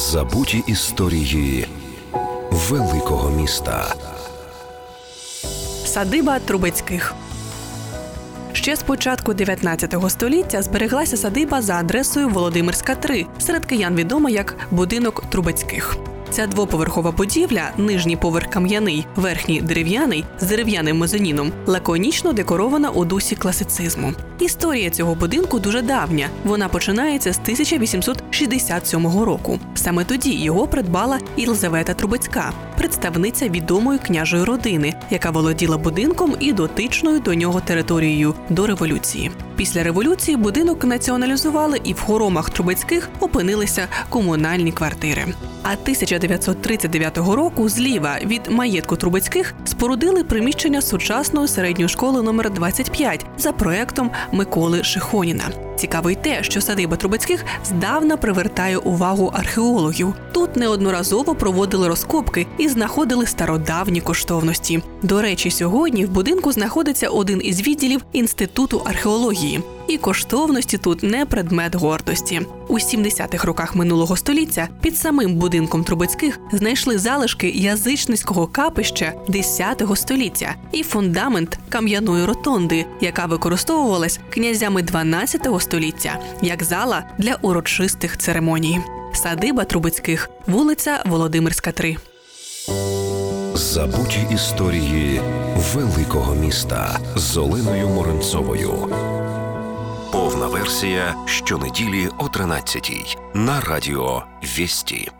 Забуті історії великого міста. Садиба Трубецьких. Ще з початку 19 століття збереглася садиба за адресою Володимирська 3, серед киян відома як будинок Трубецьких. Ця двоповерхова будівля, нижній поверх кам'яний, верхній дерев'яний з дерев'яним мезоніном, лаконічно декорована у дусі класицизму. Історія цього будинку дуже давня. Вона починається з 1867 року. Саме тоді його придбала Єлизавета Трубецька, представниця відомої княжої родини, яка володіла будинком і дотичною до нього територією до революції. Після революції будинок націоналізували і в хоромах Трубецьких опинилися комунальні квартири. А 1939 року зліва від маєтку Трубецьких спорудили приміщення сучасної середньої школи номер 25 за проектом Миколи Шихоніна. Цікаво й те, що садиба Трубецьких здавна привертає увагу археологів. Тут неодноразово проводили розкопки і знаходили стародавні коштовності. До речі, сьогодні в будинку знаходиться один із відділів інституту археології. І коштовності тут не предмет гордості. У 70-х роках минулого століття під самим будинком Трубецьких знайшли залишки язичницького капища 10 століття і фундамент кам'яної ротонди, яка використовувалась князями 12-го століття як зала для урочистих церемоній. Садиба Трубецьких, вулиця Володимирська, 3. Забуті історії великого міста з Оленою Моренцовою. Повна версія щонеділі о 13 на радіо Вісті.